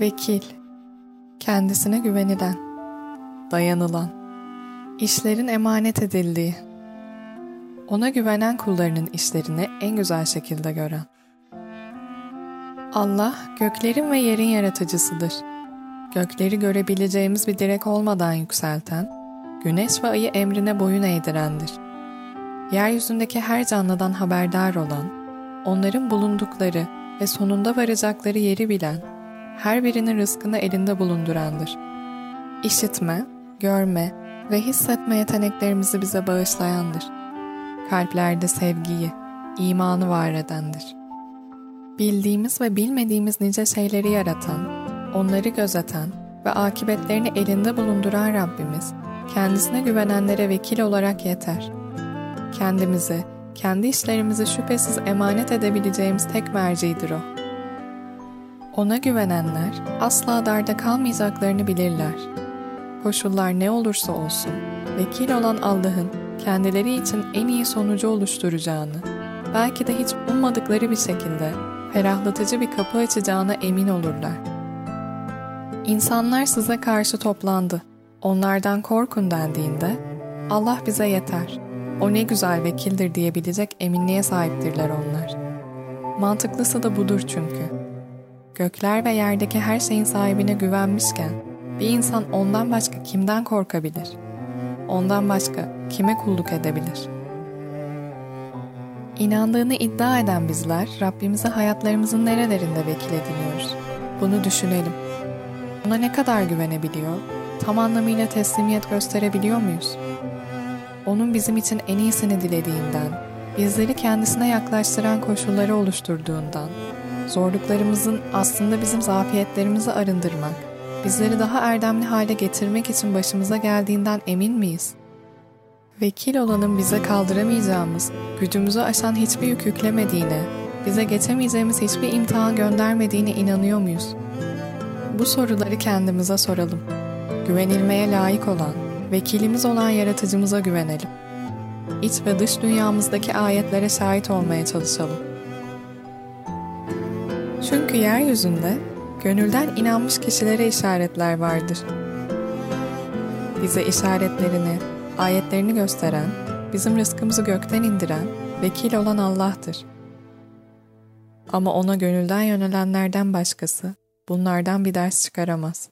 Vekil, kendisine güvenilen, dayanılan, işlerin emanet edildiği, ona güvenen kullarının işlerini en güzel şekilde gören. Allah göklerin ve yerin yaratıcısıdır. Gökleri görebileceğimiz bir direk olmadan yükselten, güneş ve ayı emrine boyun eğdirendir. Yeryüzündeki her canlıdan haberdar olan, onların bulundukları ve sonunda varacakları yeri bilen, her birinin rızkını elinde bulundurandır. İşitme, görme ve hissetme yeteneklerimizi bize bağışlayandır. Kalplerde sevgiyi, imanı var edendir. Bildiğimiz ve bilmediğimiz nice şeyleri yaratan, onları gözeten ve akibetlerini elinde bulunduran Rabbimiz, kendisine güvenenlere vekil olarak yeter. Kendimizi, kendi işlerimizi şüphesiz emanet edebileceğimiz tek mercidir O. Ona güvenenler asla darda kalmayacaklarını bilirler. Koşullar ne olursa olsun, vekil olan Allah'ın kendileri için en iyi sonucu oluşturacağını, belki de hiç ummadıkları bir şekilde ferahlatıcı bir kapı açacağına emin olurlar. İnsanlar size karşı toplandı. Onlardan korkun dendiğinde, Allah bize yeter, o ne güzel vekildir diyebilecek eminliğe sahiptirler onlar. Mantıklısı da budur çünkü gökler ve yerdeki her şeyin sahibine güvenmişken bir insan ondan başka kimden korkabilir? Ondan başka kime kulluk edebilir? İnandığını iddia eden bizler Rabbimize hayatlarımızın nerelerinde vekil ediniyoruz? Bunu düşünelim. Ona ne kadar güvenebiliyor, tam anlamıyla teslimiyet gösterebiliyor muyuz? Onun bizim için en iyisini dilediğinden, bizleri kendisine yaklaştıran koşulları oluşturduğundan, zorluklarımızın aslında bizim zafiyetlerimizi arındırmak, bizleri daha erdemli hale getirmek için başımıza geldiğinden emin miyiz? Vekil olanın bize kaldıramayacağımız, gücümüzü aşan hiçbir yük yüklemediğine, bize geçemeyeceğimiz hiçbir imtihan göndermediğine inanıyor muyuz? Bu soruları kendimize soralım. Güvenilmeye layık olan, vekilimiz olan yaratıcımıza güvenelim. İç ve dış dünyamızdaki ayetlere şahit olmaya çalışalım. Çünkü yeryüzünde gönülden inanmış kişilere işaretler vardır. Bize işaretlerini, ayetlerini gösteren, bizim rızkımızı gökten indiren, vekil olan Allah'tır. Ama ona gönülden yönelenlerden başkası bunlardan bir ders çıkaramaz.